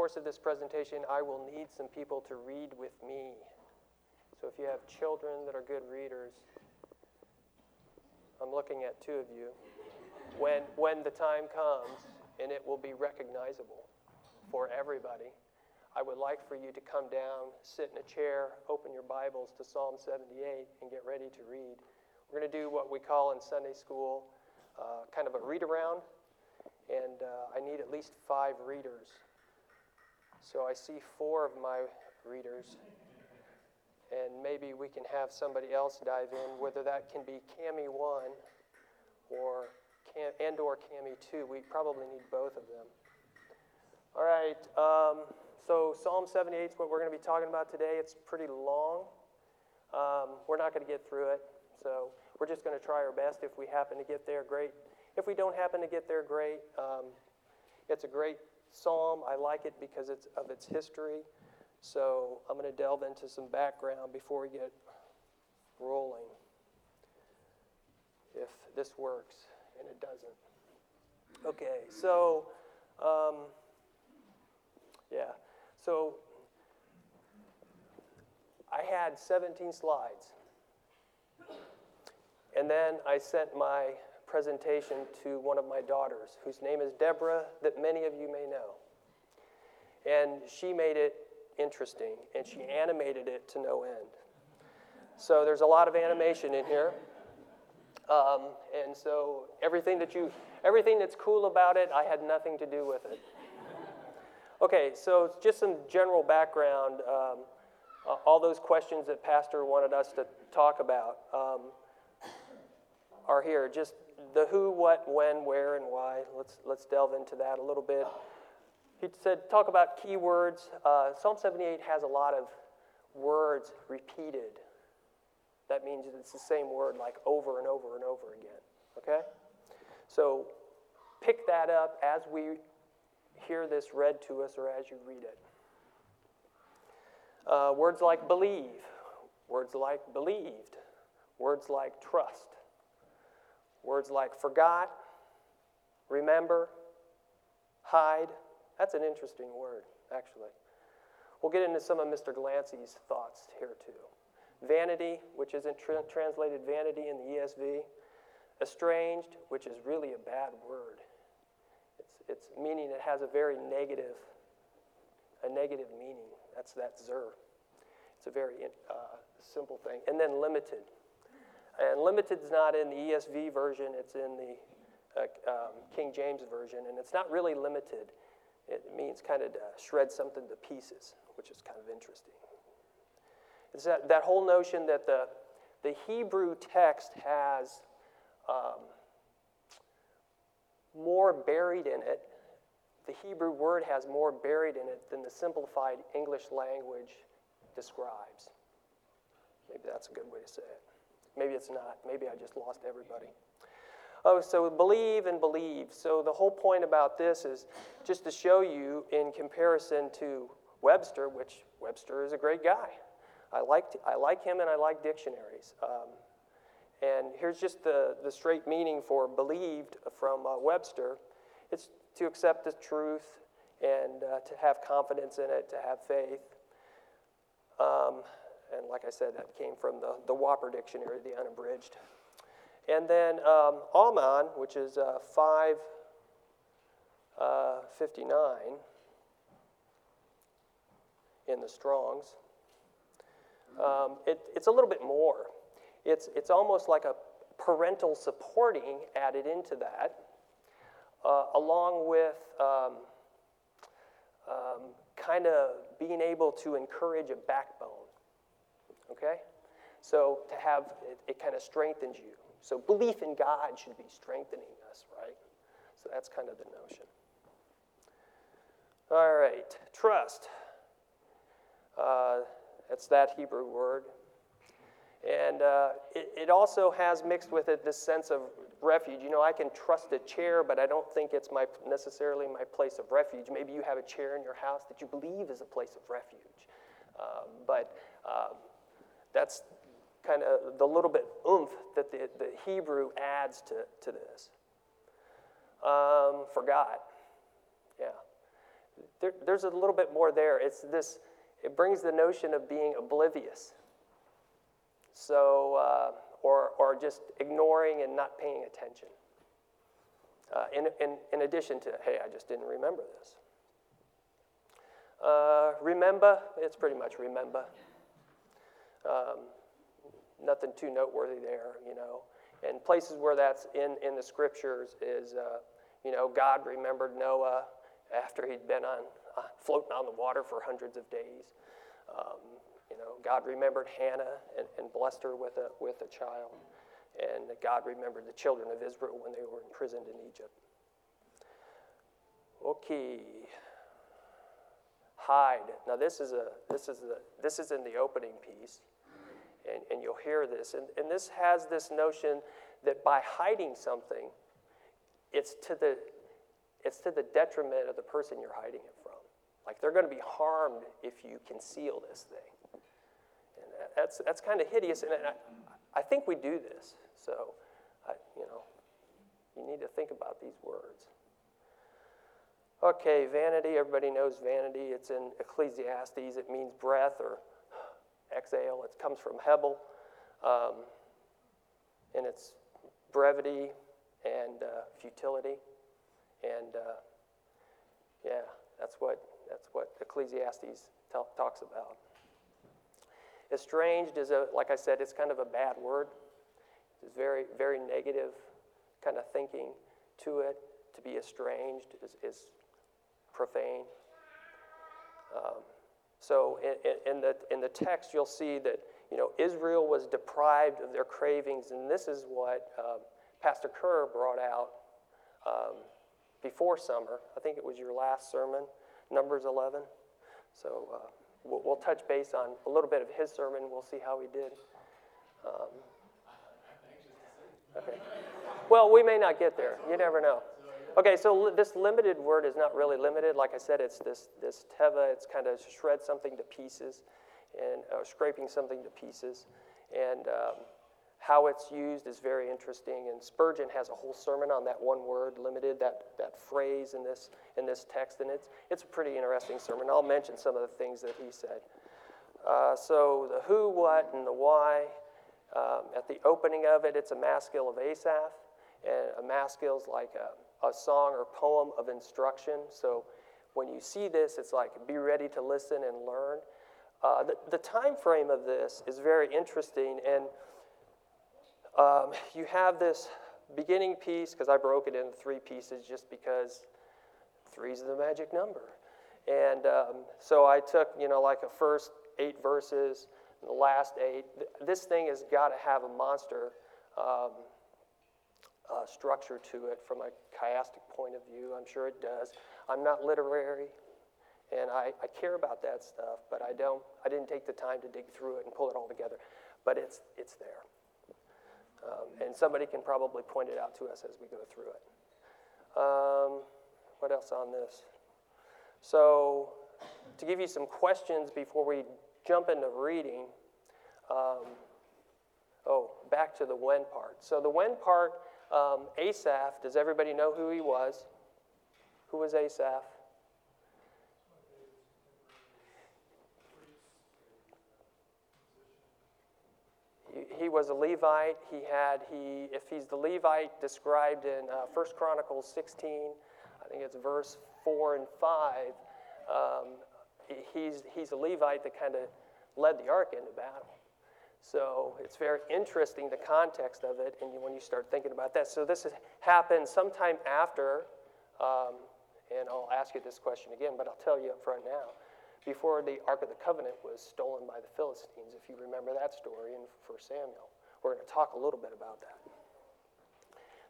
course of this presentation, I will need some people to read with me. So if you have children that are good readers, I'm looking at two of you. When, when the time comes, and it will be recognizable for everybody, I would like for you to come down, sit in a chair, open your Bibles to Psalm 78, and get ready to read. We're going to do what we call in Sunday school uh, kind of a read around, and uh, I need at least five readers. So I see four of my readers and maybe we can have somebody else dive in, whether that can be Cami 1 or Cam, and or Cami 2. We probably need both of them. All right, um, so Psalm 78 is what we're going to be talking about today. It's pretty long. Um, we're not going to get through it, so we're just going to try our best. If we happen to get there, great. If we don't happen to get there, great. Um, it's a great psalm. I like it because it's of its history. So I'm going to delve into some background before we get rolling. If this works, and it doesn't. Okay, so, um, yeah. So I had 17 slides. And then I sent my presentation to one of my daughters, whose name is Deborah, that many of you may know. And she made it interesting, and she animated it to no end. So there's a lot of animation in here. Um, and so everything that you, everything that's cool about it, I had nothing to do with it. Okay, so just some general background. Um, uh, all those questions that Pastor wanted us to talk about um, are here. Just the who, what, when, where, and why. Let's let's delve into that a little bit. He said, talk about keywords. Uh, Psalm 78 has a lot of words repeated. That means it's the same word like over and over and over again. Okay? So pick that up as we hear this read to us or as you read it. Uh, words like believe, words like believed, words like trust, words like forgot, remember, hide, that's an interesting word, actually. We'll get into some of Mr. Glancy's thoughts here, too. Vanity, which isn't tra- translated vanity in the ESV. Estranged, which is really a bad word. It's, it's meaning it has a very negative, a negative meaning. That's that zer. It's a very uh, simple thing. And then limited. And limited is not in the ESV version, it's in the uh, um, King James version, and it's not really limited. It means kind of to shred something to pieces, which is kind of interesting. It's that, that whole notion that the, the Hebrew text has um, more buried in it, the Hebrew word has more buried in it than the simplified English language describes. Maybe that's a good way to say it. Maybe it's not. Maybe I just lost everybody. Oh, so believe and believe. So the whole point about this is just to show you in comparison to Webster, which Webster is a great guy. I like, I like him and I like dictionaries. Um, and here's just the, the straight meaning for believed from uh, Webster it's to accept the truth and uh, to have confidence in it, to have faith. Um, and like I said, that came from the, the Whopper Dictionary, the unabridged. And then um, Alman, which is uh, 559 uh, in the Strongs, um, it, it's a little bit more. It's, it's almost like a parental supporting added into that, uh, along with um, um, kind of being able to encourage a backbone. Okay? So to have it, it kind of strengthens you. So belief in God should be strengthening us, right? So that's kind of the notion. All right, trust. Uh, that's that Hebrew word. And uh, it, it, also has mixed with it this sense of refuge. You know, I can trust a chair, but I don't think it's my, necessarily my place of refuge. Maybe you have a chair in your house that you believe is a place of refuge. Um, but um, that's kind of the little bit oomph that the, the Hebrew adds to, to this. Um, forgot. Yeah. there, there's a little bit more there. It's this, it brings the notion of being oblivious. So, uh, or, or just ignoring and not paying attention. Uh, in, in, in addition to, hey, I just didn't remember this. Uh, remember, it's pretty much remember. Um, nothing too noteworthy there, you know. And places where that's in, in the scriptures is, uh, you know, God remembered Noah after he'd been on, uh, floating on the water for hundreds of days. Um, you know, God remembered Hannah and, and blessed her with a, with a child. And God remembered the children of Israel when they were imprisoned in Egypt. Okay. Hide. Now this is a this is the this is in the opening piece. And, and you'll hear this. And, and this has this notion that by hiding something, it's to the it's to the detriment of the person you're hiding it from. Like they're going to be harmed if you conceal this thing. And that's, that's kind of hideous. And I, I think we do this. So, I, you know, you need to think about these words. Okay, vanity, everybody knows vanity. It's in Ecclesiastes. It means breath or exhale. It comes from Hebel. Um, and it's brevity and uh, futility. And uh, yeah, that's what, that's what Ecclesiastes talks about. Estranged is, a, like I said, it's kind of a bad word. It's very, very negative kind of thinking to it. To be estranged is, is profane. Um, so in, in, the, in the text, you'll see that you know, Israel was deprived of their cravings, and this is what uh, Pastor Kerr brought out um, before summer. I think it was your last sermon, Numbers 11. So uh, we'll, we'll, touch base on a little bit of his sermon. We'll see how he did. Um, okay. Well, we may not get there. You never know. Okay, so li- this limited word is not really limited. Like I said, it's this, this teva. It's kind of shred something to pieces and uh, scraping something to pieces. And um, how it's used is very interesting, and Spurgeon has a whole sermon on that one word, limited, that, that phrase in this, in this text, and it's, it's a pretty interesting sermon. I'll mention some of the things that he said. Uh, so, the who, what, and the why. Um, at the opening of it, it's a maskil of Asaph, and a maskil is like a, a song or poem of instruction. So, when you see this, it's like be ready to listen and learn. Uh, the, the time frame of this is very interesting, and um, you have this beginning piece, because I broke it into three pieces just because three is the magic number. And um, so I took, you know, like a first eight verses, the last eight. This thing has got to have a monster um, uh, structure to it from a chiastic point of view. I'm sure it does. I'm not literary, and I, I care about that stuff, but I don't. I didn't take the time to dig through it and pull it all together. But it's it's there. Um, and somebody can probably point it out to us as we go through it. Um, what else on this? So, to give you some questions before we jump into reading, um, oh, back to the when part. So, the when part, um, Asaph, does everybody know who he was? Who was Asaph? he was a Levite. He had he if he's the Levite described in uh, 1 Chronicles 16, I think it's verse four and five. Um, he's he's a Levite that kind of led the ark into battle. So it's very interesting the context of it, and when you start thinking about that. So this happened sometime after, um, and I'll ask you this question again, but I'll tell you up front now before the Ark of the Covenant was stolen by the Philistines, if you remember that story in 1 Samuel. We're going to talk a little bit about that.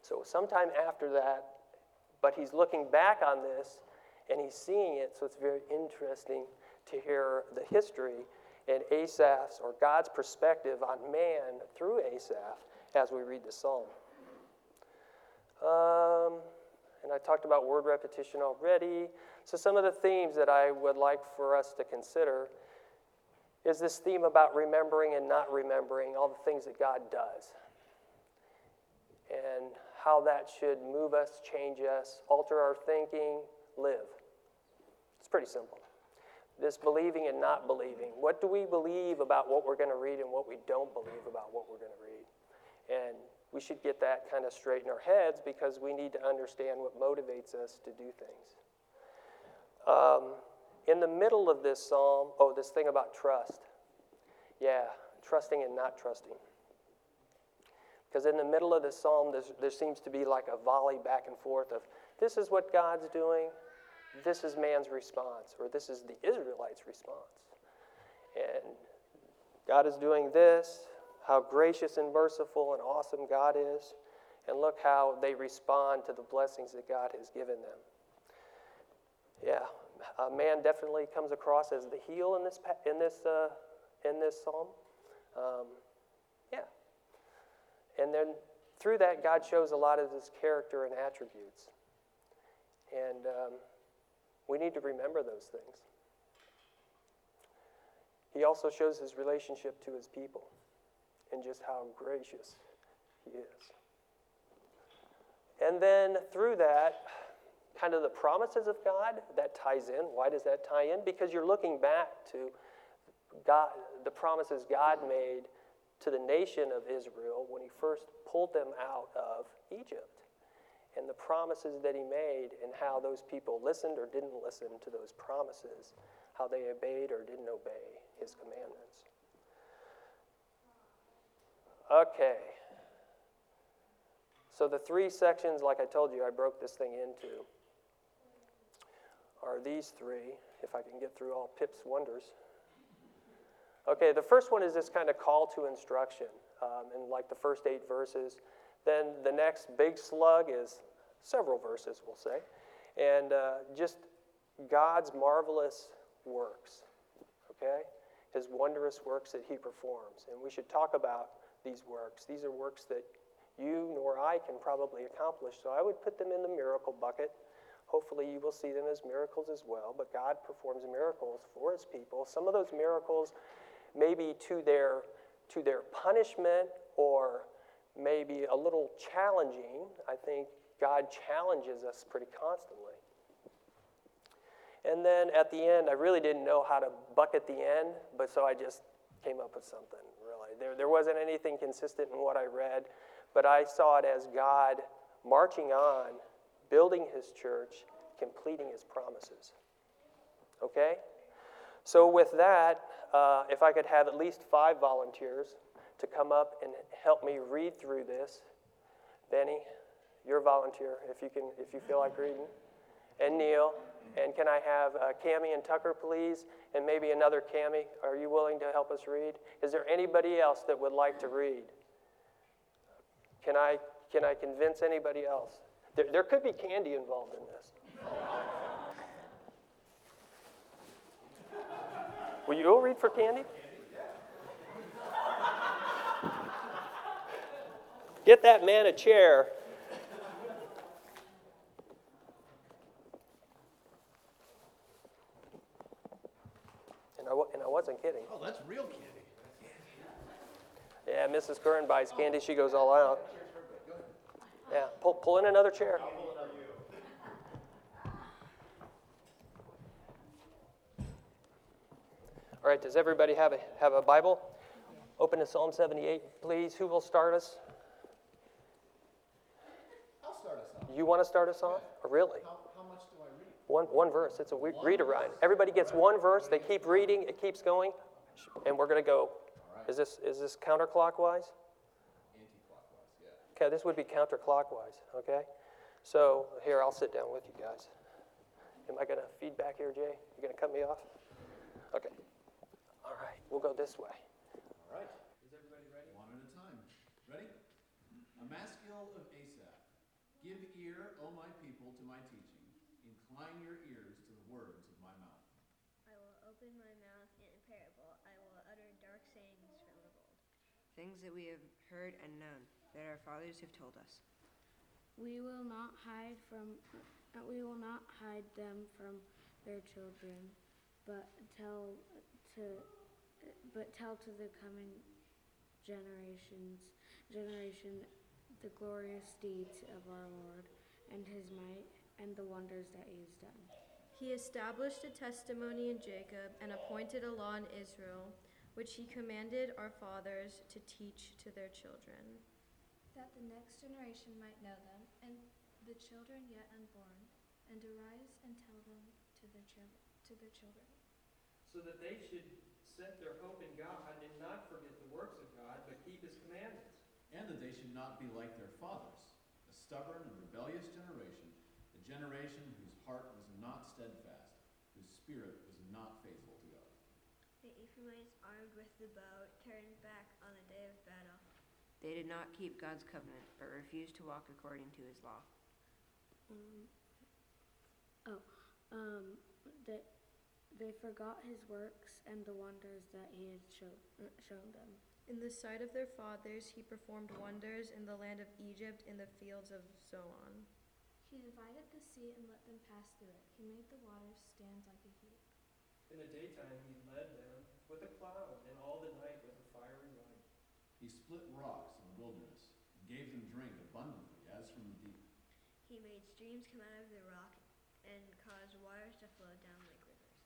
So, sometime after that, but he's looking back on this and he's seeing it, so it's very interesting to hear the history and Asaph's or God's perspective on man through Asaph as we read the psalm. Um, and I talked about word repetition already. So, some of the themes that I would like for us to consider is this theme about remembering and not remembering all the things that God does, and how that should move us, change us, alter our thinking, live. It's pretty simple. This believing and not believing. What do we believe about what we're going to read and what we don't believe about what we're going to read? And we should get that kind of straight in our heads because we need to understand what motivates us to do things. Um, in the middle of this psalm, oh, this thing about trust. Yeah, trusting and not trusting. Because in the middle of this psalm, there seems to be like a volley back and forth of this is what God's doing, this is man's response, or this is the Israelites' response. And God is doing this, how gracious and merciful and awesome God is, and look how they respond to the blessings that God has given them. Yeah, a man definitely comes across as the heel in this, in this, uh, in this psalm. Um, yeah. And then through that, God shows a lot of his character and attributes. And um, we need to remember those things. He also shows his relationship to his people and just how gracious he is. And then through that, kind of the promises of God, that ties in. Why does that tie in? Because you're looking back to God, the promises God made to the nation of Israel when he first pulled them out of Egypt and the promises that he made and how those people listened or didn't listen to those promises, how they obeyed or didn't obey his commandments. Okay. So the three sections, like I told you, I broke this thing into, are these three, if I can get through all Pip's wonders. Okay, the first one is this kind of call to instruction um, in like the first eight verses. Then the next big slug is several verses, we'll say, and uh, just God's marvelous works, okay? His wondrous works that He performs. And we should talk about these works. These are works that you nor I can probably accomplish, so I would put them in the miracle bucket. Hopefully, you will see them as miracles as well, but God performs miracles for His people. Some of those miracles maybe to their, to their punishment or maybe a little challenging. I think God challenges us pretty constantly. And then at the end, I really didn't know how to bucket the end, but so I just came up with something, really. There, there wasn't anything consistent in what I read, but I saw it as God marching on, building his church, completing his promises. Okay? So, with that, uh, if I could have at least five volunteers to come up and help me read through this. Benny, you're a volunteer if you, can, if you feel like reading. And Neil. And can I have uh, Cami and Tucker, please? And maybe another Cami. Are you willing to help us read? Is there anybody else that would like to read? Can I, can I convince anybody else? There, there could be candy involved in this. Will you all read for candy? Get that man a chair. And I, and I wasn't kidding. Oh, that's real candy. Yeah, Mrs. Curran buys candy. She goes all out. Yeah, pull, pull in another chair. All right, does everybody have a, have a Bible? Open to Psalm 78, please. Who will start us? I'll start us off. You want to start us off? Or really? How, how much do I read? One, one verse. It's a we- read around. Everybody gets one verse. They keep reading. It keeps going. And we're going to go. Is this, is this counterclockwise? Anti-clockwise, yeah. Okay, this would be counterclockwise, okay? So here, I'll sit down with you guys. Am I going to feedback here, Jay? You going to cut me off? Okay. All right, we'll go this way. All right. Is everybody ready? One at a time. Ready? A maskil of Asaph. Give ear, O my people, to my teaching. Incline your ears to the words of my mouth. I will open my mouth in a parable. I will utter dark sayings from of old. Things that we have heard and known, that our fathers have told us. We will not hide from uh, we will not hide them from their children, but tell to but tell to the coming generations generation the glorious deeds of our Lord and his might and the wonders that he has done. He established a testimony in Jacob and appointed a law in Israel, which he commanded our fathers to teach to their children. that the next generation might know them, and the children yet unborn, and arise and tell them to their children, to their children, so that they should set their hope in God and not forget the works of God, but keep his commandments. And that they should not be like their fathers, a stubborn and rebellious generation, a generation whose heart was not steadfast, whose spirit was not faithful to God. The armed with the bow, turned back on the day of battle. They did not keep God's covenant, but refused to walk according to his law. Um, oh, um, they, they forgot his works and the wonders that he had show, uh, shown them. In the sight of their fathers, he performed wonders in the land of Egypt in the fields of Zoan. he divided the sea and let them pass through it. He made the waters stand like a heap. In the daytime he led them with a cloud, and all the night with a fiery light. He split rocks in the wilderness and gave them drink abundantly as from the deep. He made streams come out of the rock and caused waters to flow down like rivers.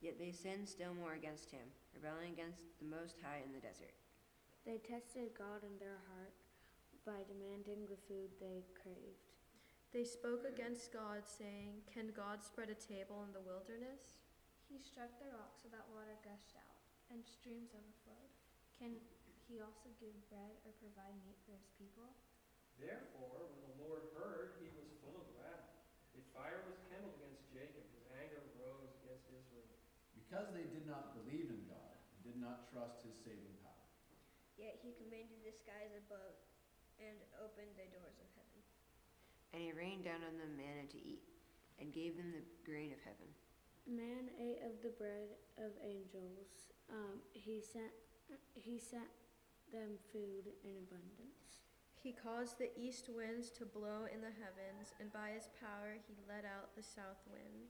Yet they sinned still more against him, rebelling against the Most High in the desert. They tested God in their heart by demanding the food they craved. They spoke against God, saying, Can God spread a table in the wilderness? He struck the rock so that water gushed out, and streams overflowed. Can he also give bread or provide meat for his people? Therefore, when the Lord heard, he was full of wrath. A fire was kindled against Jacob, his anger rose against Israel. Because they did not believe in God and did not trust his saving power. Yet he commanded the skies above and opened the doors of heaven. And he rained down on them manna to eat, and gave them the grain of heaven. Man ate of the bread of angels. Um, he sent he sent them food in abundance. He caused the east winds to blow in the heavens, and by his power he let out the south wind.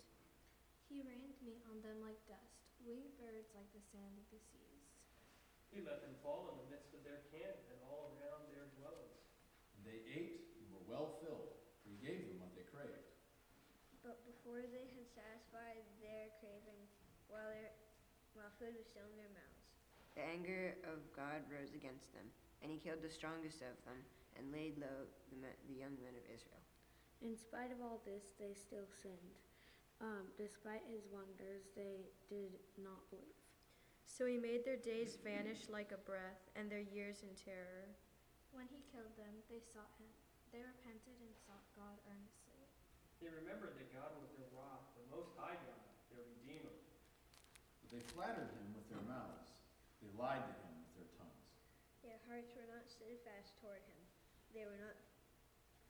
He rained meat on them like dust, winged birds like the sand of the seas. He let them fall in the midst of their camp and all around their dwellings. And they ate and were well filled, for he gave them what they craved. But before they had satisfied food was still in their mouths, The anger of God rose against them, and he killed the strongest of them, and laid low the, men, the young men of Israel. In spite of all this, they still sinned. Um, despite his wonders, they did not believe. So he made their days vanish like a breath, and their years in terror. When he killed them, they sought him. They repented and sought God earnestly. They remembered that God was their rock, the Most High God, their Redeemer. But they flattered him with their mouths, they lied to him with their tongues. their hearts were not steadfast toward him. They were not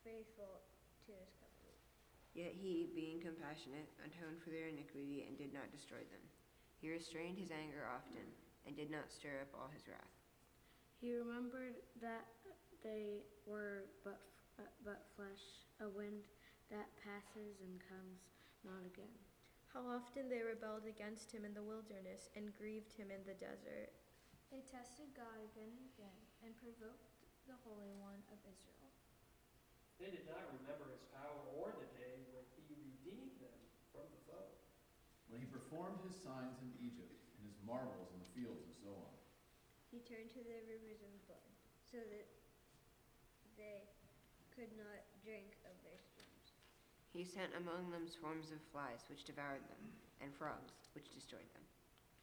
faithful to his covenant. Yet he, being compassionate, atoned for their iniquity and did not destroy them. He restrained his anger often, and did not stir up all his wrath. He remembered that they were but, f- uh, but flesh, a wind that passes and comes not again. How often they rebelled against him in the wilderness, and grieved him in the desert. They tested God again and again, and provoked the Holy One of Israel. They did not remember his power or the day when he redeemed them from the foe. When he performed his signs in Egypt, and his marvels in the fields of Zoan. He turned to the rivers of blood, so that they could not drink of their streams. He sent among them swarms of flies, which devoured them, and frogs, which destroyed them.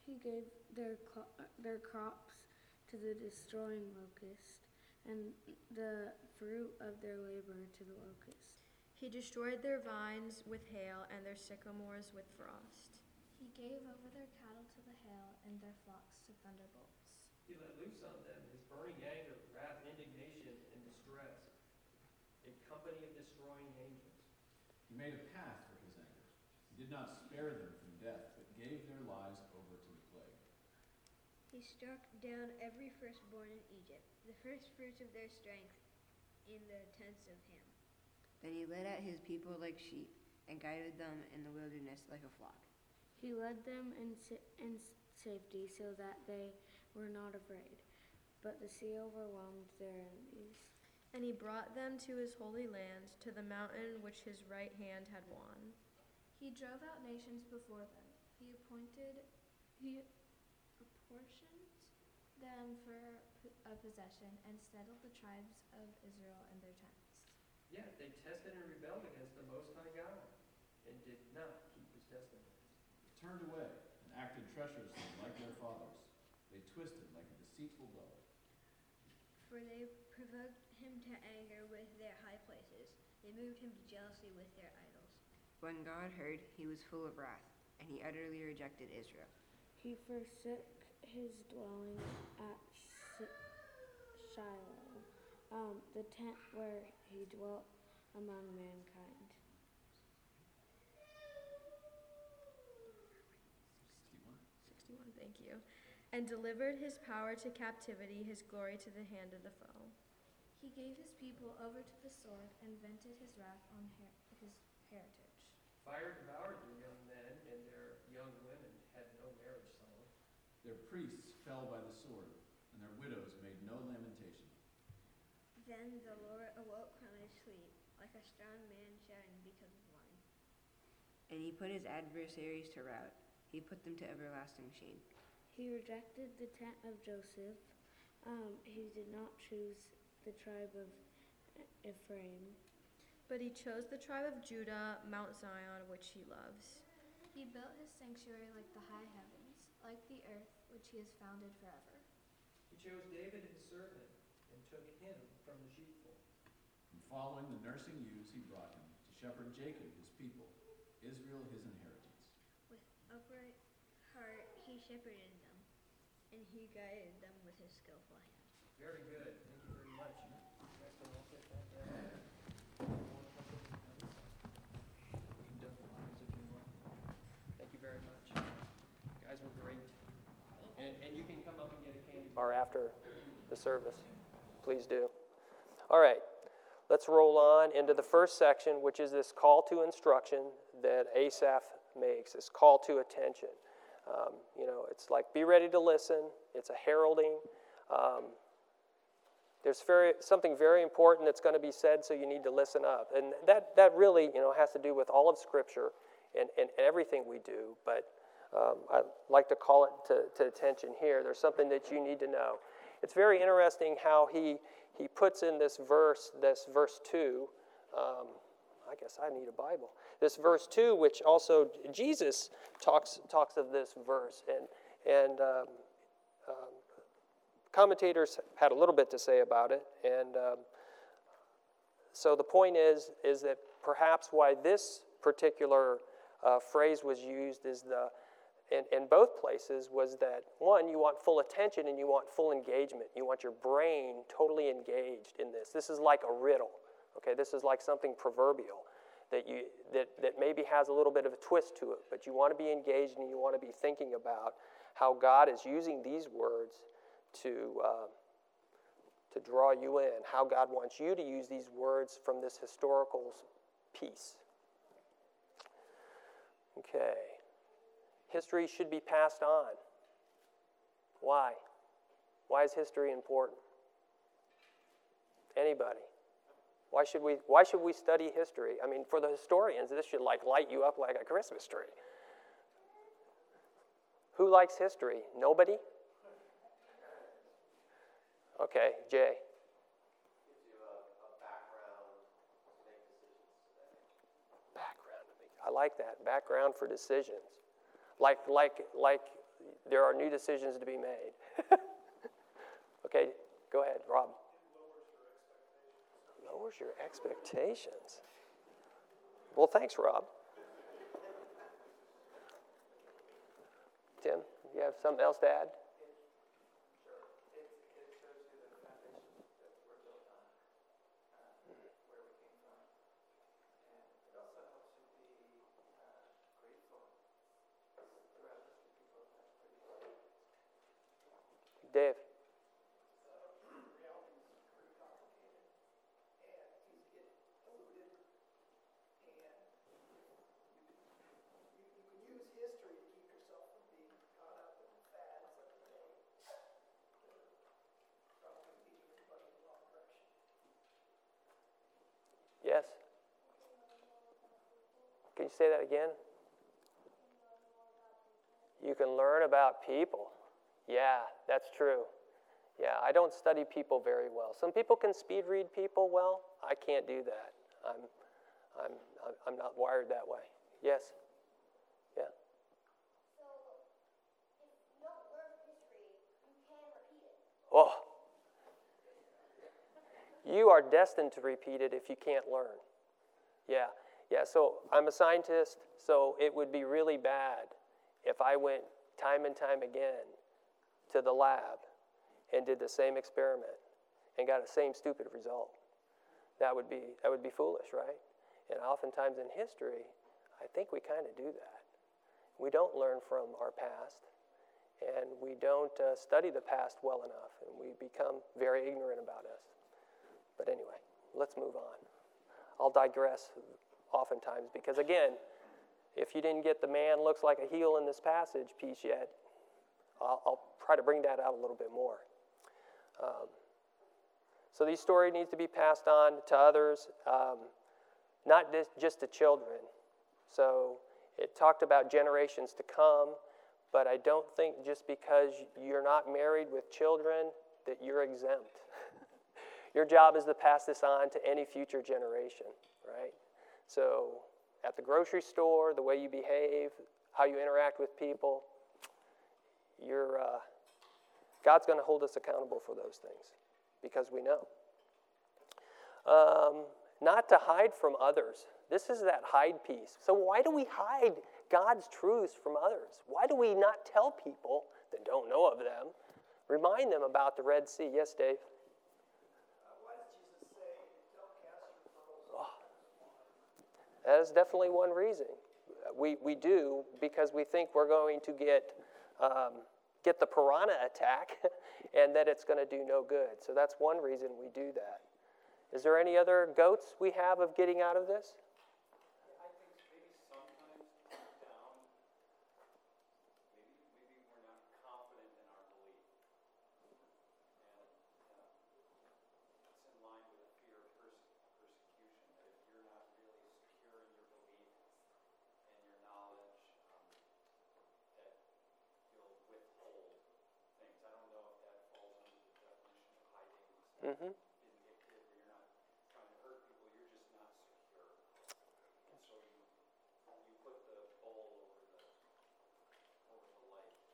He gave their, clo- uh, their crops to the destroying locust, and the fruit of their labor to the locust. He destroyed their vines with hail, and their sycamores with frost. He gave over their cattle to the hail, and their flocks to thunderbolts. He let loose on them his burning anger, wrath, indignation, and distress, a company of destroying angels. He made a path for his anger. He did not spare them from death, but gave their lives over to the plague. He struck down every firstborn in Egypt, the first fruits of their strength in the tents of Ham. Then he led out his people like sheep, and guided them in the wilderness like a flock. He led them in, sa- in safety so that they were not afraid, but the sea overwhelmed their enemies. And he brought them to his holy land, to the mountain which his right hand had won. He He drove out nations before them. He appointed, he apportioned them for a possession and settled the tribes of Israel in their tents. Yeah, they tested and rebelled against the Most High God and did not keep his testimonies. They turned away and acted treacherously like their fathers. They twisted like a deceitful bow. For they provoked him to anger with their high places. They moved him to jealousy with their idols. When God heard, he was full of wrath, and he utterly rejected Israel. He forsook his dwelling at Shiloh, um, the tent where he dwelt among mankind. 61. 61, thank you. And delivered his power to captivity, his glory to the hand of the foe. He gave his people over to the sword and vented his wrath on her- his heritage. Fire devoured their young men, and their young women had no marriage song. Their priests fell by the sword, and their widows made no lamentation. Then the Lord awoke from his sleep, like a strong man shouting because of wine. And he put his adversaries to rout. He put them to everlasting shame. He rejected the tent of Joseph. Um, he did not choose the tribe of Ephraim. But he chose the tribe of Judah, Mount Zion, which he loves. He built his sanctuary like the high heavens, like the earth which he has founded forever. He chose David his servant and took him from the sheepfold. And following the nursing ewes, he brought him to shepherd Jacob, his people, Israel, his inheritance. With upright heart he shepherded them, and he guided them with his skillful hand. Very good. Thank you very much. You guys can all sit back down. You can dump the lines if you want. Thank you very much. You guys were great. And, and you can come up and get a candy bar after the service. Please do. All right. Let's roll on into the first section, which is this call to instruction that Asaph makes, this call to attention. Um, you know, it's like be ready to listen, it's a heralding. Um, there's very, something very important that's going to be said, so you need to listen up. And that, that really you know, has to do with all of Scripture and, and everything we do. But um, I like to call it to, to attention here. There's something that you need to know. It's very interesting how he, he puts in this verse, this verse 2. Um, I guess I need a Bible. This verse 2, which also Jesus talks, talks of this verse. And, and um, um, commentators had a little bit to say about it. And um, so the point is, is that perhaps why this particular uh, phrase was used is the, in, in both places was that one, you want full attention and you want full engagement. You want your brain totally engaged in this. This is like a riddle. Okay, this is like something proverbial that you that, that maybe has a little bit of a twist to it, but you want to be engaged and you want to be thinking about how God is using these words to uh, to draw you in, how God wants you to use these words from this historical piece. Okay. History should be passed on. Why? Why is history important? Anybody? Why should we why should we study history? I mean, for the historians, this should like light you up like a Christmas tree. Who likes history? Nobody? Okay, Jay. Background. Background. I like that. Background for decisions. Like, like, like there are new decisions to be made. okay, go ahead, Rob. Lowers your expectations. Well, thanks, Rob. Tim, you have something else to add? Dave. Yes. Can you say that again? You can learn about people. Yeah, that's true. Yeah, I don't study people very well. Some people can speed read people well. I can't do that. I'm, I'm, I'm- not wired that way. Yes? Yeah. Oh. You are destined to repeat it if you can't learn. Yeah, yeah. So I'm a scientist, so it would be really bad if I went time and time again to the lab and did the same experiment and got the same stupid result. That would be that would be foolish, right? And oftentimes in history, I think we kind of do that. We don't learn from our past, and we don't uh, study the past well enough, and we become very ignorant about us. But anyway, let's move on. I'll digress oftentimes because, again, if you didn't get the man looks like a heel in this passage piece yet, I'll, I'll try to bring that out a little bit more. Um, so these story needs to be passed on to others, um, not just, just to children. So it talked about generations to come, but I don't think just because you're not married with children that you're exempt. Your job is to pass this on to any future generation, right? So at the grocery store, the way you behave, how you interact with people, you're, uh, God's going to hold us accountable for those things because we know. Um, not to hide from others. This is that hide piece. So, why do we hide God's truths from others? Why do we not tell people that don't know of them? Remind them about the Red Sea. Yes, Dave? That is definitely one reason. We, we do because we think we're going to get, um, get the piranha attack and that it's going to do no good. So that's one reason we do that. Is there any other goats we have of getting out of this? I think maybe sometimes deep down, maybe, maybe we're not confident in our belief. And, uh, it's in line with the fear of perse- persecution, that if you're not really secure in your belief and your knowledge, um, that you'll withhold things. I don't know if that falls under the definition of hiding stuff Mm-hmm. vindictive, where you're not trying to hurt people, you're just not secure. And so you, you put the bowl over the, over the light.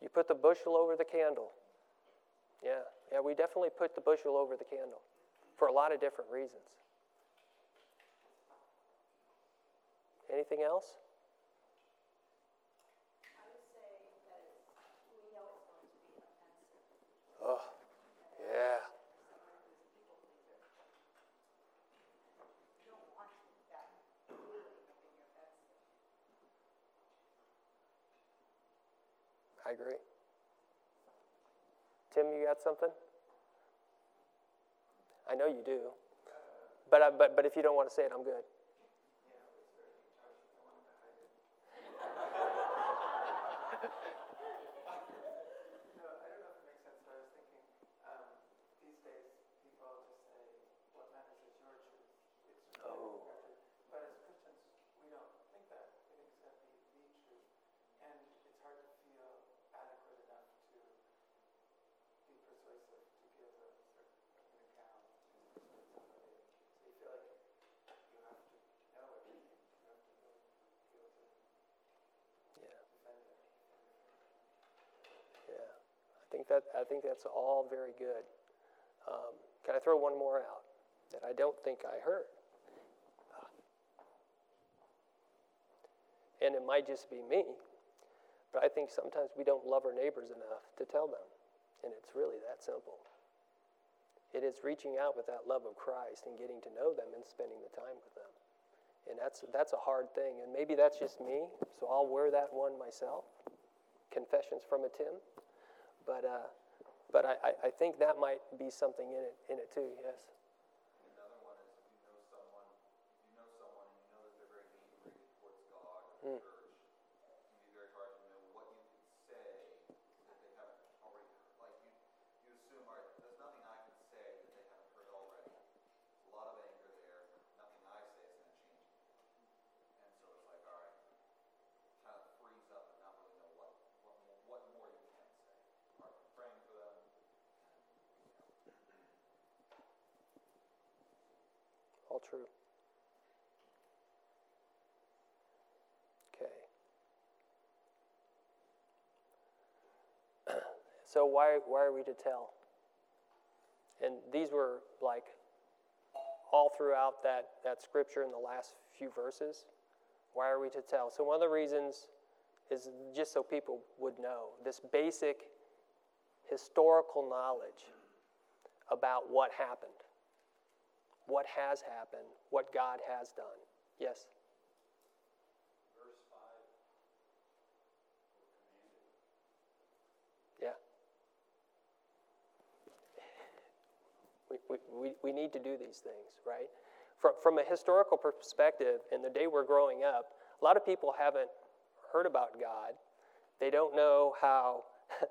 You put the bushel over the candle. Yeah, yeah, we definitely put the bushel over the candle for a lot of different reasons. Anything else? Oh, yeah. I agree. Tim, you got something? I know you do. But, I, but, but if you don't want to say it, I'm good. No, I don't know if it makes sense, but I was thinking, um, these days, people just say, what matters is your truth. It's your Oh. truth. But as Christians, we don't think that. We think it's got to be the truth. And it's hard to feel adequate enough to be persuasive, to give a certain an account to somebody. So you feel like you have to know everything. You have to really be able to Yeah. defend it. Yeah, I think that I think that's all very good. Um, can I throw one more out that I don't think I heard? Ah. And it might just be me, but I think sometimes we don't love our neighbors enough to tell them, and it's really that simple. It is reaching out with that love of Christ and getting to know them and spending the time with them. And that's that's a hard thing, and maybe that's just me, so I'll wear that one myself. Confessions from a Tim. But, uh, but I, I- think that might be something in it, in it too, yes. Another one is if you know someone, you know someone you know that they're very angry towards God Mm. or the church, it can be very hard to know what you can say that they haven't already heard. Like you, you assume, all right, there's nothing I can say that they haven't heard already. There's a lot of anger there, nothing I say is gonna change it. And so it's like, all right, kind of freeze up and not really know what, what, true. Okay. So why why are we to tell? And these were like all throughout that, that scripture in the last few verses. Why are we to tell? So one of the reasons is just so people would know this basic historical knowledge about what happened, what has happened, what God has done. Yes? Verse 5. Yeah. We, we, we, need to do these things, right? From, from a historical perspective, in the day we're growing up, a lot of people haven't heard about God. They don't know how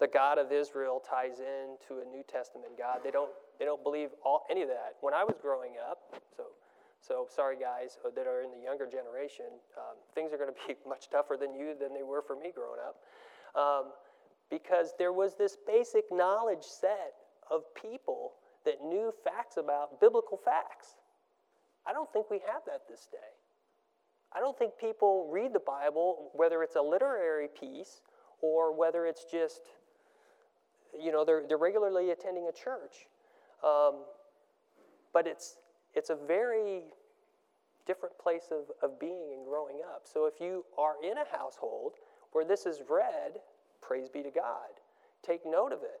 the God of Israel ties into a New Testament God. They don't, they don't believe all, any of that. When I was growing up, so, so sorry guys that are in the younger generation, um, things are going to be much tougher than you than they were for me growing up. Um, because there was this basic knowledge set of people that knew facts about biblical facts. I don't think we have that this day. I don't think people read the Bible, whether it's a literary piece or whether it's just, you know, they're, they're regularly attending a church. Um, but it's, it's a very different place of, of being and growing up. So if you are in a household where this is read, praise be to God. Take note of it.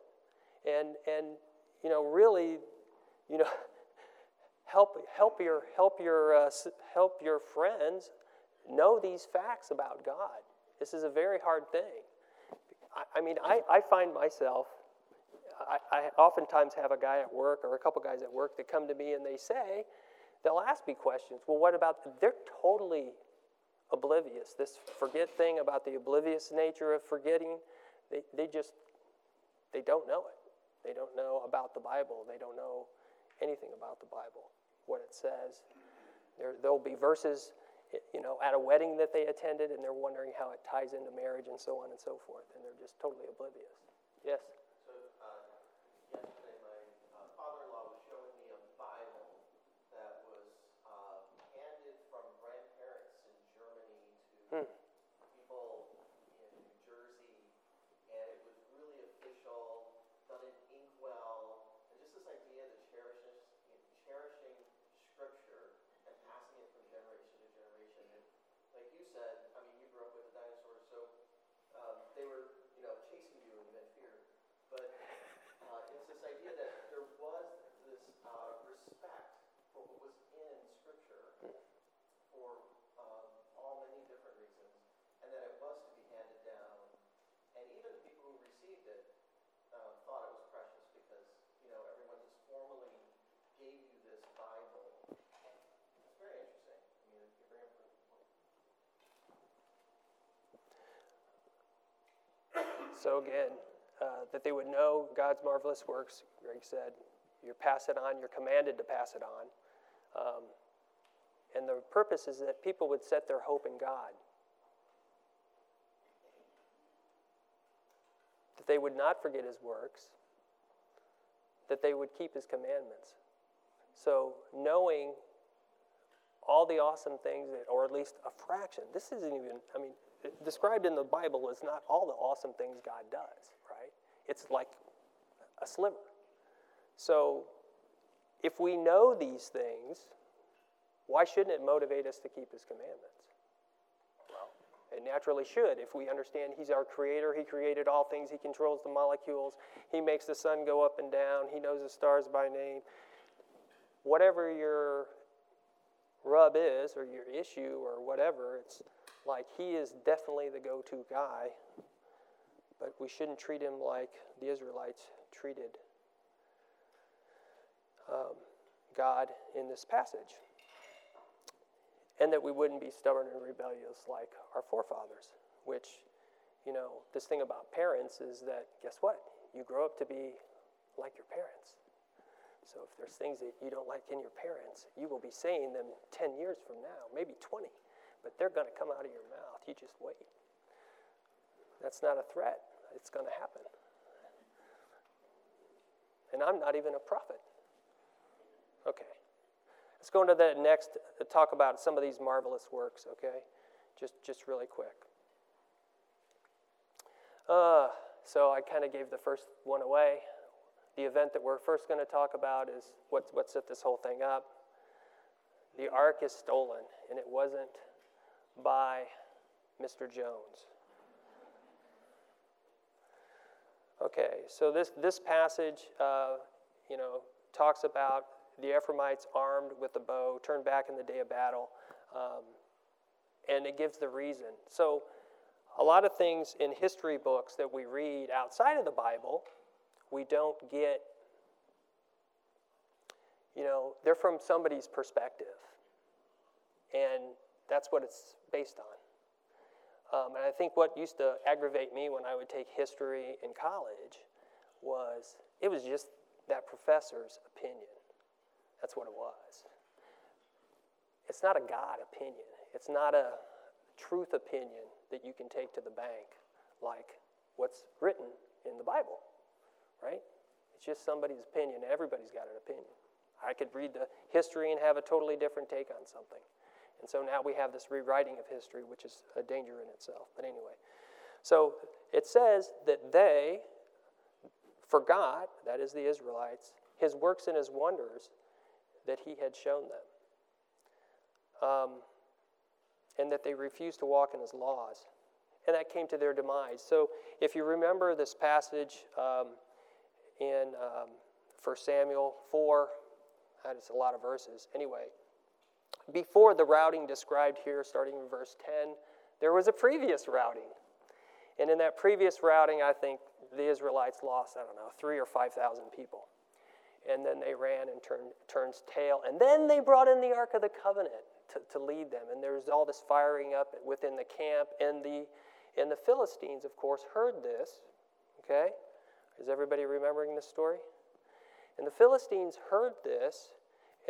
And, and you know, really, you know, help, help your, help your, uh, help your friends know these facts about God. This is a very hard thing. I, I mean, I, I find myself, I, I oftentimes have a guy at work or a couple guys at work that come to me and they say, they'll ask me questions. Well, what about, they're totally oblivious. This forget thing about the oblivious nature of forgetting, they, they just, they don't know it. They don't know about the Bible. They don't know anything about the Bible, what it says. There, there'll be verses, you know, at a wedding that they attended, and they're wondering how it ties into marriage and so on and so forth, and they're just totally oblivious. Yes? So, uh, yesterday, my uh, father-in-law was showing me a Bible that was uh, handed from grandparents in Germany to Hmm. people in New Jersey, and it was really official, done in inkwell, and just this idea that cherishing, cherishing Scripture and passing it from generation to generation. And like you said, I mean, you grew up with the dinosaurs, so um, they were, you know, chasing you and you had fear. But uh, it's this idea that there was this uh, respect for what was in Scripture for um, all many different reasons, and that it was to be handed down. And even the people who received it uh, thought it was precious because, you know, everyone just formally gave you this Bible. It's very interesting. I mean, you bring up a good point. So again, uh, that they would know God's marvelous works, Greg said. You pass it on, you're commanded to pass it on. Um, and the purpose is that people would set their hope in God. That they would not forget his works, that they would keep his commandments. So, knowing all the awesome things, that, or at least a fraction, this isn't even, I mean, described in the Bible is not all the awesome things God does, right? It's like a sliver. So, if we know these things, why shouldn't it motivate us to keep His commandments? Well, it naturally should. If we understand He's our creator, He created all things, He controls the molecules, He makes the sun go up and down, He knows the stars by name. Whatever your rub is, or your issue, or whatever, it's like He is definitely the go to guy, but we shouldn't treat Him like the Israelites treated um, God in this passage and that we wouldn't be stubborn and rebellious like our forefathers, which, you know, this thing about parents is that, guess what? You grow up to be like your parents. So if there's things that you don't like in your parents, you will be saying them 10 years from now, maybe 20, but they're going to come out of your mouth. You just wait. That's not a threat, it's going to happen. And I'm not even a prophet. Okay. let's go into the next, uh, talk about some of these marvelous works, okay? Just, just really quick. Uh, so I kind of gave the first one away. The event that we're first going to talk about is what, what set this whole thing up. The ark is stolen, and it wasn't by Mr. Jones. Okay, so this, this passage, uh, you know, talks about the Ephraimites armed with the bow, turned back in the day of battle, um, and it gives the reason. So, a lot of things in history books that we read outside of the Bible, we don't get, you know, they're from somebody's perspective. And that's what it's based on. Um, and I think what used to aggravate me when I would take history in college was it was just that professor's opinion. That's what it was. It's not a God opinion, it's not a truth opinion that you can take to the bank like what's written in the Bible, right? It's just somebody's opinion. Everybody's got an opinion. I could read the history and have a totally different take on something. And so now we have this rewriting of history, which is a danger in itself. But anyway, so it says that they forgot, that is the Israelites, his works and his wonders that he had shown them. Um, and that they refused to walk in his laws. And that came to their demise. So if you remember this passage um, in um, 1 Samuel 4, that's a lot of verses. Anyway, before the routing described here, starting in verse 10, there was a previous routing. And in that previous routing, I think the Israelites lost, I don't know, three or 5,000 people. And then they ran and turned turns tail. And then they brought in the Ark of the Covenant to, to lead them. And there's all this firing up within the camp. And the, and the Philistines, of course, heard this. Okay? Is everybody remembering this story? And the Philistines heard this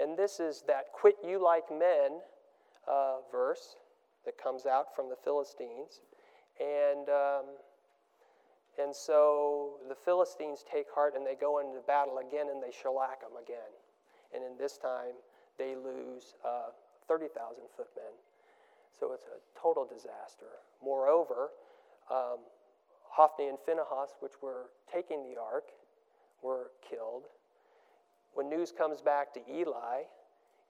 and this is that quit you like men uh, verse that comes out from the Philistines. And, um, and so the Philistines take heart and they go into battle again and they shellac them again. And in this time, they lose uh, 30,000 footmen. So it's a total disaster. Moreover, um, Hophni and Phinehas, which were taking the ark, were killed. When news comes back to Eli,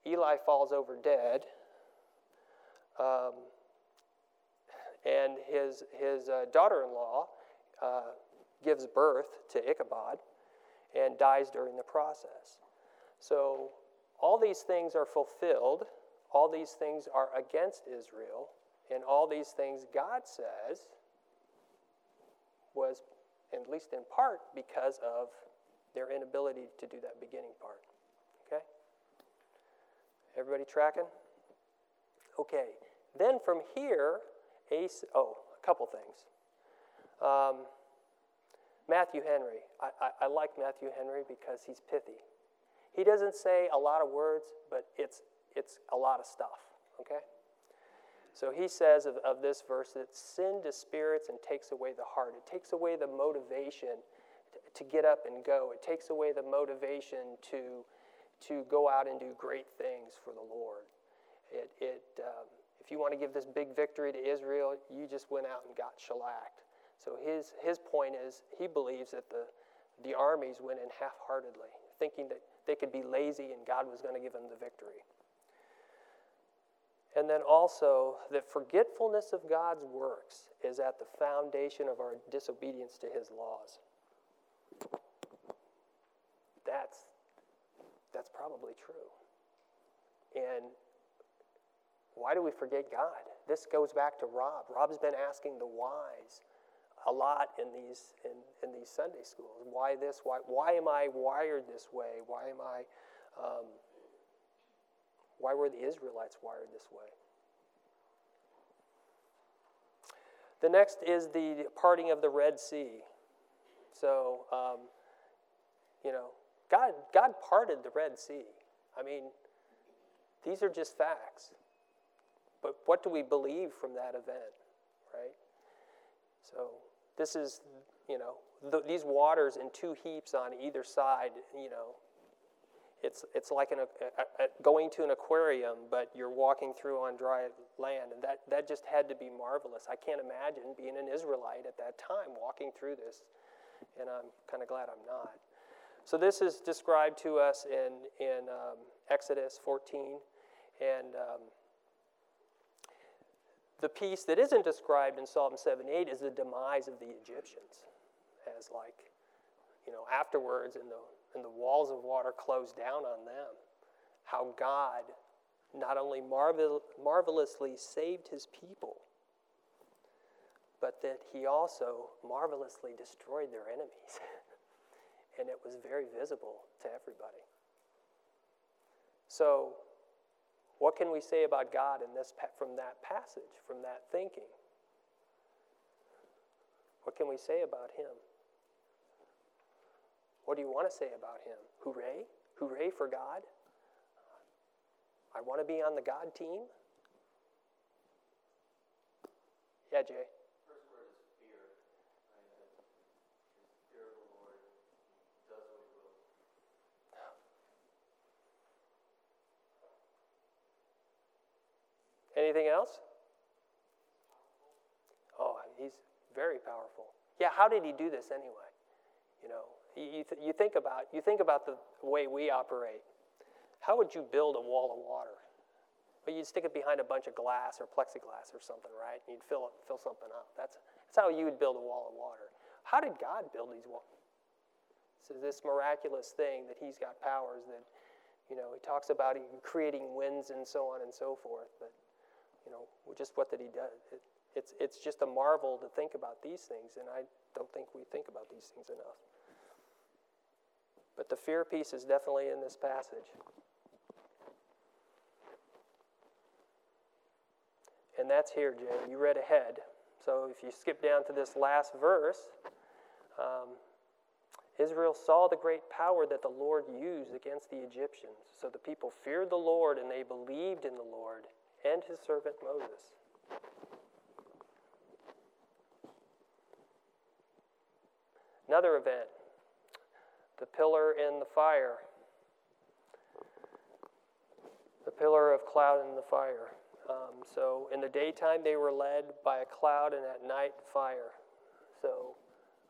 Eli falls over dead. Um, and his, his uh, daughter in law uh, gives birth to Ichabod and dies during the process. So, all these things are fulfilled, all these things are against Israel, and all these things God says was, at least in part, because of their inability to do that beginning part. Okay? Everybody tracking? Okay. Then from here, Ace, oh, a couple things. Um, Matthew Henry. I, I, I like Matthew Henry because he's pithy. He doesn't say a lot of words, but it's, it's a lot of stuff. Okay? So he says of, of this verse that sin dispirits and takes away the heart. It takes away the motivation to get up and go. It takes away the motivation to, to go out and do great things for the Lord. It, it, um, if you want to give this big victory to Israel, you just went out and got shellacked. So his, his point is he believes that the, the armies went in half heartedly, thinking that they could be lazy and God was going to give them the victory. And then also, that forgetfulness of God's works is at the foundation of our disobedience to his laws that's, that's probably true. And why do we forget God? This goes back to Rob. Rob's been asking the whys a lot in these, in, in these Sunday schools. Why this? Why, why am I wired this way? Why am I, um, why were the Israelites wired this way? The next is the parting of the Red Sea. So, um, you know, God, God parted the Red Sea. I mean, these are just facts. But what do we believe from that event, right? So, this is, you know, the, these waters in two heaps on either side, you know, it's, it's like an, a, a, going to an aquarium, but you're walking through on dry land. And that, that just had to be marvelous. I can't imagine being an Israelite at that time walking through this. And I'm kind of glad I'm not. So this is described to us in, in um, Exodus 14. And um, the piece that isn't described in Psalm 7 8 is the demise of the Egyptians, as like, you know, afterwards, and the, and the walls of water closed down on them. How God not only marvel, marvelously saved his people, but that he also marvelously destroyed their enemies. and it was very visible to everybody. So, what can we say about God in this from that passage, from that thinking? What can we say about him? What do you want to say about him? Hooray? Hooray for God? I want to be on the God team? Yeah, Jay. First word is fear. Right? That is fear of the Lord. He does what he wills. Anything else? Oh, he's very powerful. Yeah, how did he do this anyway? You know, you, th- you, think about you think about the way we operate. How would you build a wall of water? Well, you'd stick it behind a bunch of glass or plexiglass or something, right? And you'd fill it, fill something up. That's that's how you would build a wall of water. How did God build these walls? So this miraculous thing that He's got powers that, you know, He talks about creating winds and so on and so forth. But you know, just what did He do? It, it's it's just a marvel to think about these things, and I don't think we think about these things enough. But the fear piece is definitely in this passage. And that's here, Jay. You read ahead. So if you skip down to this last verse, um, Israel saw the great power that the Lord used against the Egyptians. So the people feared the Lord and they believed in the Lord and his servant Moses. Another event the pillar in the fire. The pillar of cloud in the fire. Um, so in the daytime they were led by a cloud, and at night fire. So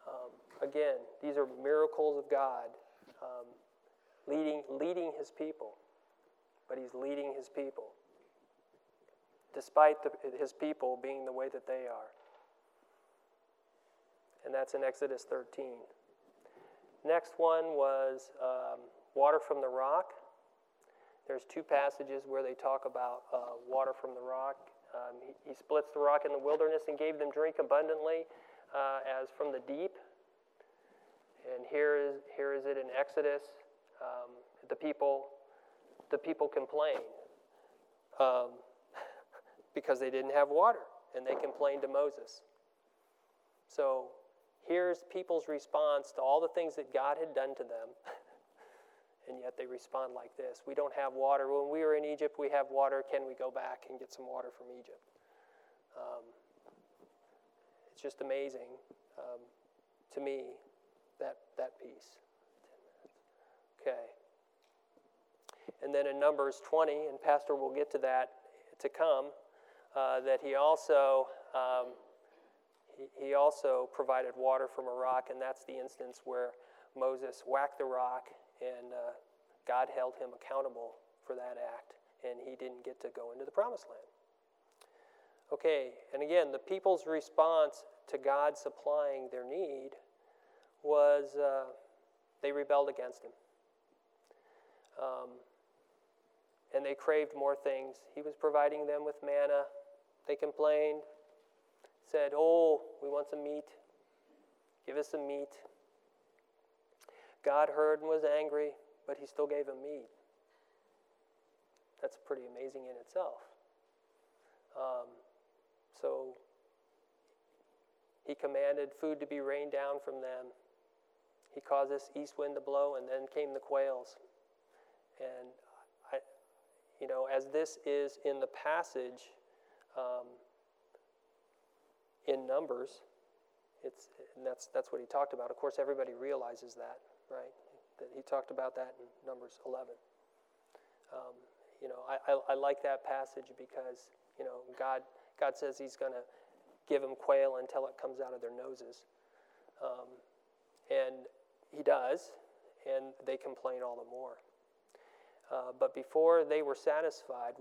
um, again, these are miracles of God um, leading leading His people, but He's leading His people despite the, His people being the way that they are. And that's in Exodus 13. Next one was um, water from the rock. There's two passages where they talk about uh, water from the rock. Um, he, he, splits the rock in the wilderness and gave them drink abundantly uh, as from the deep. And here is, here is it in Exodus. Um, the people, the people complain um, because they didn't have water, and they complained to Moses. So here's people's response to all the things that God had done to them. and yet they respond like this We don't have water. When we were in Egypt, we have water. Can we go back and get some water from Egypt? Um, it's just amazing um, to me, that, that piece. Okay. And then in Numbers 20, and Pastor will get to that to come, uh, that he also. Um, he, also provided water from a rock, and that's the instance where Moses whacked the rock, and uh, God held him accountable for that act, and he didn't get to go into the promised land. Okay, and again, the people's response to God supplying their need was uh, they rebelled against him. Um, and they craved more things. He was providing them with manna. They complained said, Oh, we want some meat. Give us some meat. God heard and was angry, but he still gave them meat. That's pretty amazing in itself. Um, so he commanded food to be rained down from them. He caused this east wind to blow, and then came the quails. And I, you know, as this is in the passage, um, in numbers. It's, and that's, that's what he talked about. Of course, everybody realizes that, right? That he talked about that in Numbers 11. Um, you know, I, I, I like that passage because, you know, God, God says he's going to give them quail until it comes out of their noses. Um, and he does, and they complain all the more. Uh, but before they were satisfied,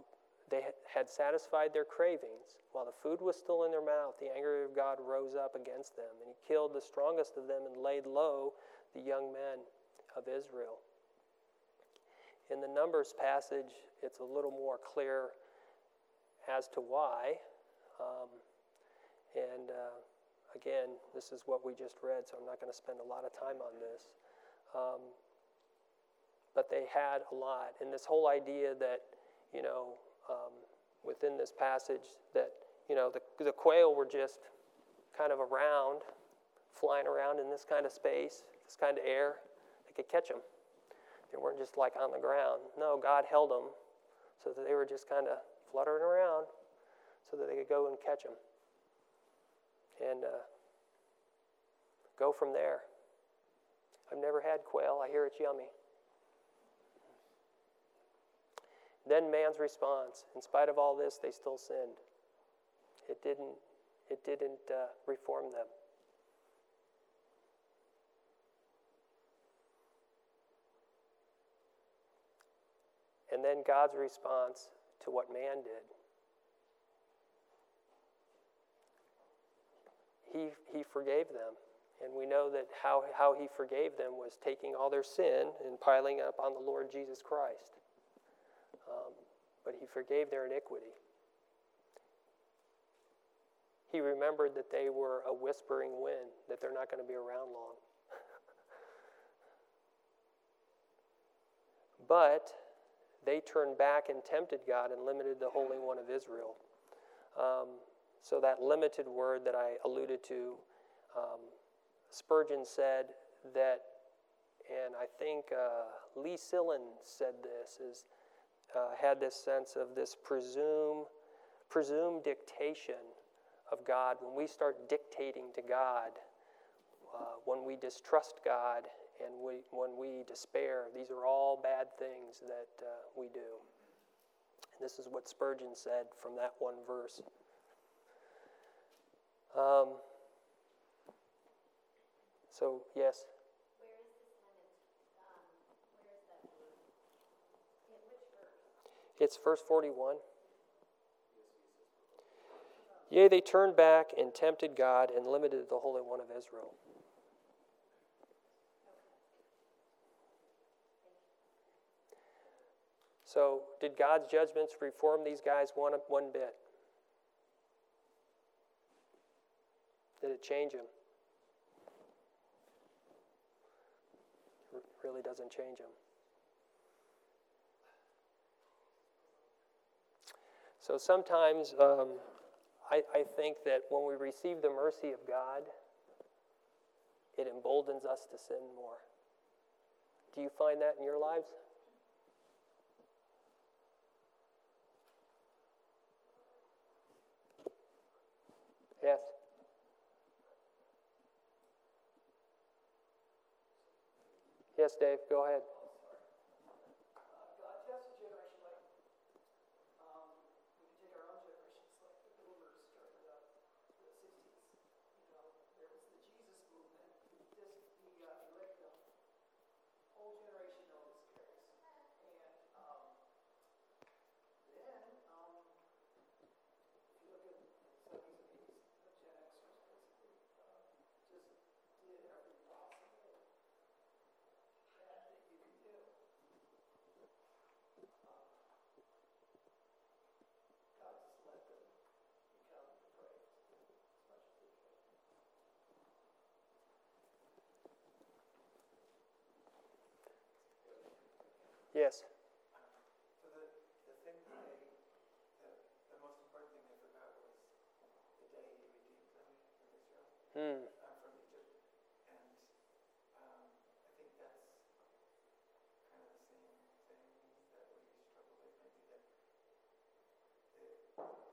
they had satisfied their cravings. While the food was still in their mouth, the anger of God rose up against them, and he killed the strongest of them and laid low the young men of Israel. In the Numbers passage, it's a little more clear as to why. Um, and uh, again, this is what we just read, so I'm not going to spend a lot of time on this. Um, but they had a lot. And this whole idea that, you know, um, within this passage, that, you know, the, the quail were just kind of around, flying around in this kind of space, this kind of air, they could catch them. They weren't just like on the ground. No, God held them so that they were just kind of fluttering around so that they could go and catch them. And uh, go from there. I've never had quail. I hear it's yummy. Then man's response. In spite of all this, they still sinned. It didn't, it didn't uh, reform them. And then God's response to what man did. He, he forgave them. And we know that how, how he forgave them was taking all their sin and piling up on the Lord Jesus Christ. He forgave their iniquity. He remembered that they were a whispering wind, that they're not going to be around long. but they turned back and tempted God and limited the Holy One of Israel. Um, so, that limited word that I alluded to, um, Spurgeon said that, and I think uh, Lee Sillen said this, is uh, had this sense of this presume, presumed dictation of God. When we start dictating to God, uh, when we distrust God and we, when we despair, these are all bad things that uh, we do. And this is what Spurgeon said from that one verse. Um, so, yes? It's verse 41. Yea, they turned back and tempted God and limited the Holy One of Israel. So, did God's judgments reform these guys one, one bit? Did it change them? Really doesn't change them. So sometimes um, I, I think that when we receive the mercy of God, it emboldens us to sin more. Do you find that in your lives? Yes. Yes, Dave, go ahead. Yes. So the, the thing that they, the, the most important thing they forgot was the day he redeemed them from Israel, Hmm. from Egypt. And um, I think that's kind of the same thing that we struggle with, maybe that the,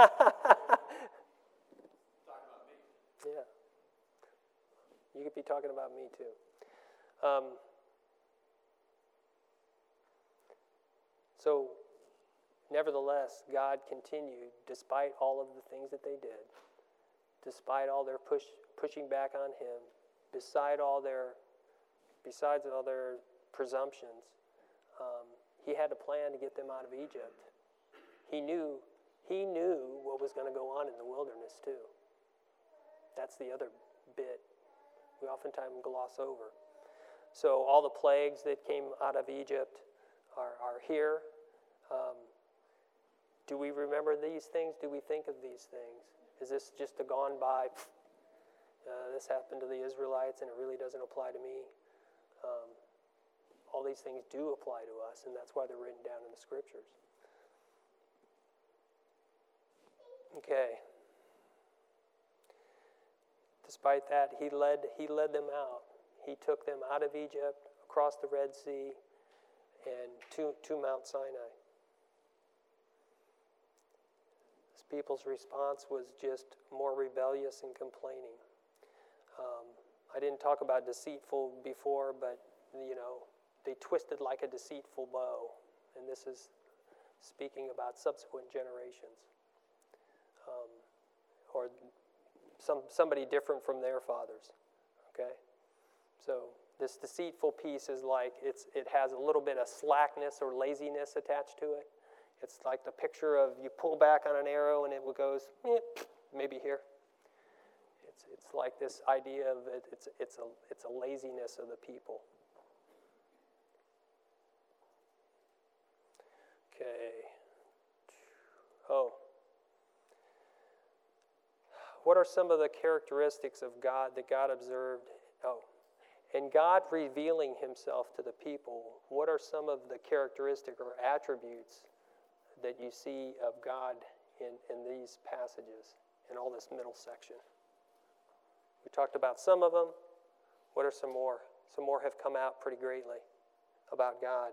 Yeah. You could be talking about me too. Um, so, nevertheless, God continued, despite all of the things that they did, despite all their push, pushing back on Him, beside all their, besides all their presumptions, um, He had a plan to get them out of Egypt. He knew, He knew what was going to go on in the wilderness too. That's the other bit we oftentimes gloss over. So, all the plagues that came out of Egypt are, are here. Um, do we remember these things? Do we think of these things? Is this just a gone by? Uh, this happened to the Israelites and it really doesn't apply to me. Um, all these things do apply to us, and that's why they're written down in the scriptures. Okay. Despite that, he led, he led them out. He took them out of Egypt, across the Red Sea, and to, to Mount Sinai. This people's response was just more rebellious and complaining. Um, I didn't talk about deceitful before, but you know, they twisted like a deceitful bow, and this is speaking about subsequent generations, um, or some somebody different from their fathers. Okay, so this deceitful piece is like it's it has a little bit of slackness or laziness attached to it. It's like the picture of you pull back on an arrow and it goes maybe here. It's it's like this idea of it, it's it's a it's a laziness of the people. Okay. Oh. What are some of the characteristics of God that God observed? Oh. And God revealing himself to the people, what are some of the characteristic or attributes that you see of God in, in these passages, in all this middle section? We talked about some of them. What are some more? Some more have come out pretty greatly about God,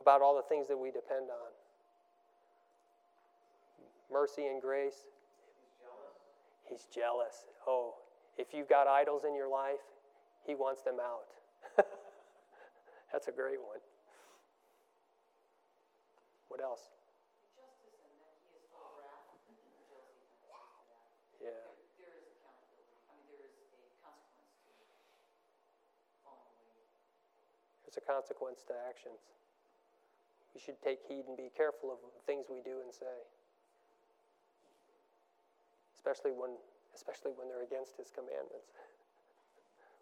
about all the things that we depend on mercy and grace. He's jealous. Oh, if you've got idols in your life, he wants them out. That's a great one. What else? Justice and that he is full of wrath. Josie kind of speaks to that. Yeah. There is accountability. I mean, there is a consequence to. There's a consequence to actions. We should take heed and be careful of the things we do and say. Especially when especially when they're against his commandments.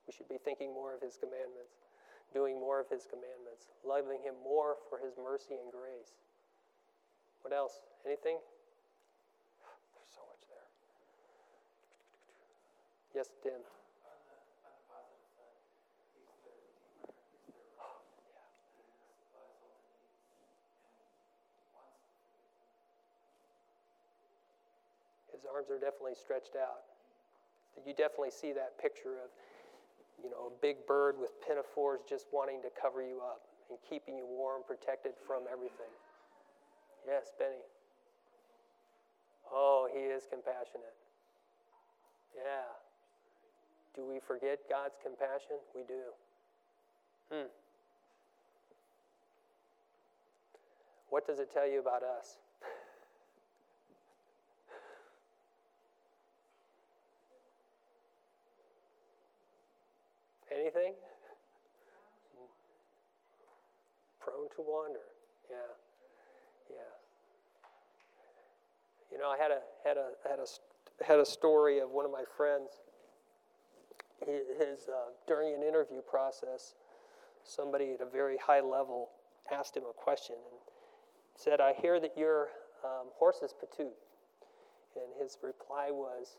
We should be thinking more of his commandments, doing more of his commandments, loving him more for his mercy and grace. What else? Anything? There's so much there. Yes, Tim. On the, on the positive side, he's their redeemer, he's their rock. Yeah. He supplies all their needs and wants to forgive them. His arms are definitely stretched out. You definitely see that picture of, you know, a big bird with pinafores just wanting to cover you up and keeping you warm, protected from everything. Yes, Benny. Oh, he is compassionate. Yeah. Do we forget God's compassion? We do. Hmm. What does it tell you about us? Anything? Prone to wander. Yeah. Yeah. You know, I had a had a had a had a story of one of my friends. His uh, during an interview process, somebody at a very high level asked him a question and said, "I hear that your um, horse is patoot," and his reply was,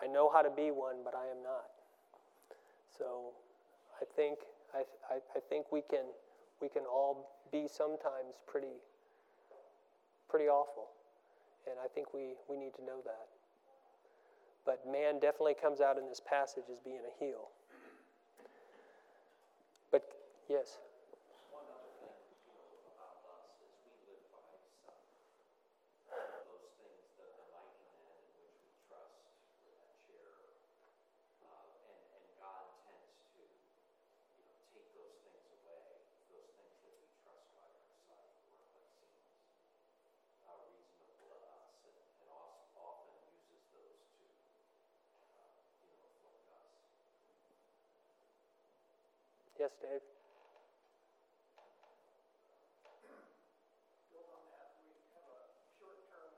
"I know how to be one, but I am not." So, I think I, I, I think we can we can all be sometimes pretty pretty awful. And I think we, we need to know that. But man definitely comes out in this passage as being a heel. But yes. One other thing, you know, about us is we live by some of those things, the, the mighty men in which we trust, or that share, uh, and, and God tends to, you know, take those things away, those things that we trust by our side, or what seems uh, reasonable to us, and, and also often uses those to, uh, you know, afflict us. Yes, Dave. build on that, we have a short-term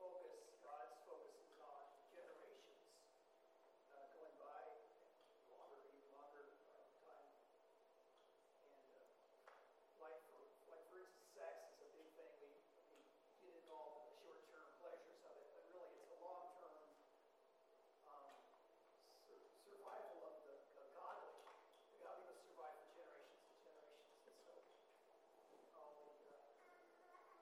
focus, God's focus is on generations, uh, going by longer, even longer uh, time. And, uh, like for, like for instance, sex is a big thing, we, we get involved in the short-term pleasures of it, but really it's a long-term, um, sur- survival of the, the godly. The godly must survive for generations to generations, and so, all the uh,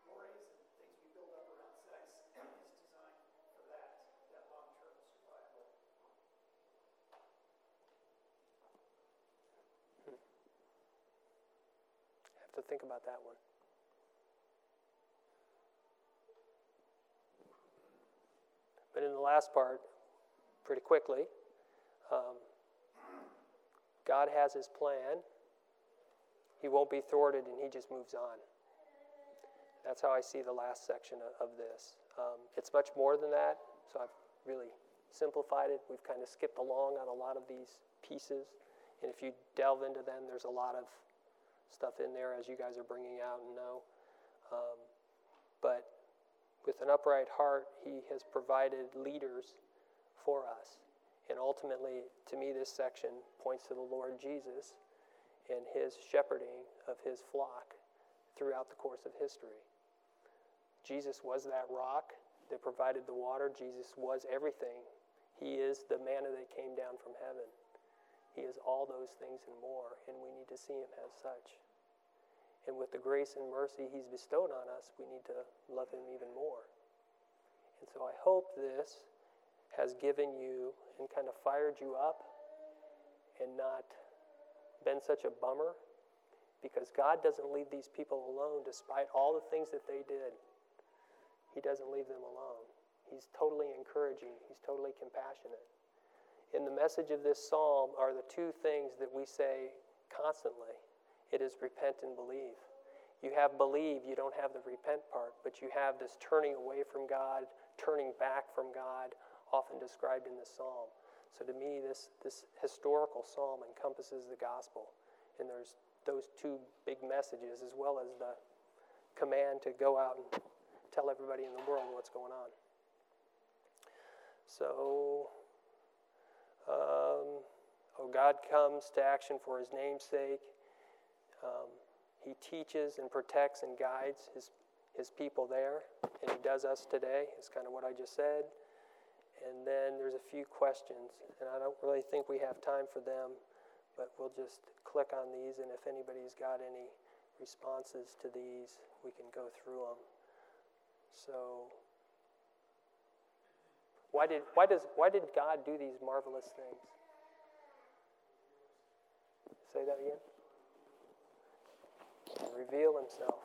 mores and things we build up around sex is designed for that, that long-term survival. To think about that one. But in the last part, pretty quickly, um, God has his plan. He won't be thwarted and he just moves on. That's how I see the last section of, of this. Um, it's much more than that, so I've really simplified it. We've kind of skipped along on a lot of these pieces. And if you delve into them, there's a lot of stuff in there as you guys are bringing out and know. Um, but with an upright heart, He has provided leaders for us. And ultimately, to me, this section points to the Lord Jesus and His shepherding of His flock throughout the course of history. Jesus was that rock that provided the water, Jesus was everything. He is the manna that came down from heaven. He is all those things and more, and we need to see Him as such. And with the grace and mercy He's bestowed on us, we need to love Him even more. And so I hope this has given you and kind of fired you up and not been such a bummer because God doesn't leave these people alone despite all the things that they did. He doesn't leave them alone. He's totally encouraging, He's totally compassionate. In the message of this psalm are the two things that we say constantly it is repent and believe. You have believe, you don't have the repent part, but you have this turning away from God, turning back from God, often described in the psalm. So to me, this, this historical psalm encompasses the gospel. And there's those two big messages, as well as the command to go out and tell everybody in the world what's going on. So, um, oh, God comes to action for his name's sake. Um, he teaches and protects and guides his, his people there, and he does us today. Is kind of what I just said. And then there's a few questions, and I don't really think we have time for them, but we'll just click on these, and if anybody's got any responses to these, we can go through them. So, Why did, why, does, why did God do these marvelous things? Say that again. Reveal himself.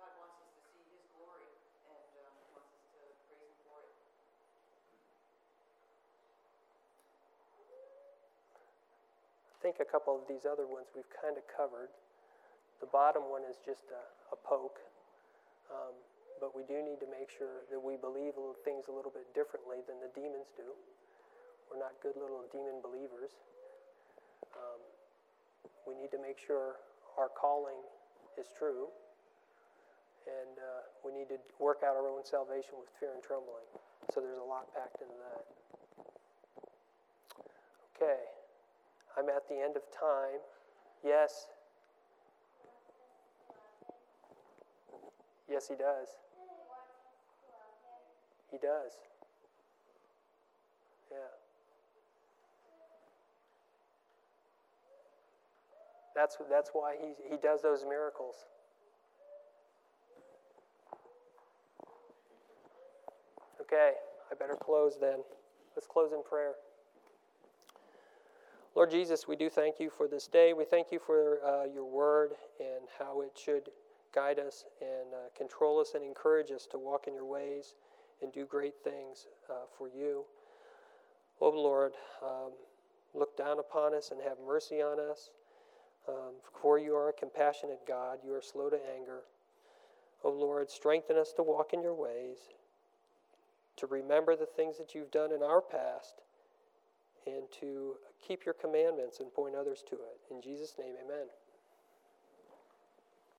God wants us to see His glory and um, wants us to praise Him for it. I think a couple of these other ones we've kind of covered. The bottom one is just a, a poke. Um, but we do need to make sure that we believe things a little bit differently than the demons do. We're not good little demon believers. Um, we need to make sure our calling is true. And uh, we need to work out our own salvation with fear and trembling. So there's a lot packed into that. Okay. I'm at the end of time. Yes. Yes, he does. He does. Yeah. That's, that's why he, he does those miracles. Okay, I better close then. Let's close in prayer. Lord Jesus, we do thank you for this day. We thank you for uh, your word and how it should guide us and uh, control us and encourage us to walk in your ways and do great things uh, for you. Oh Lord, um, look down upon us and have mercy on us. Um, for you are a compassionate God, you are slow to anger. Oh Lord, strengthen us to walk in your ways, to remember the things that you've done in our past, and to keep your commandments and point others to it. In Jesus' name, amen.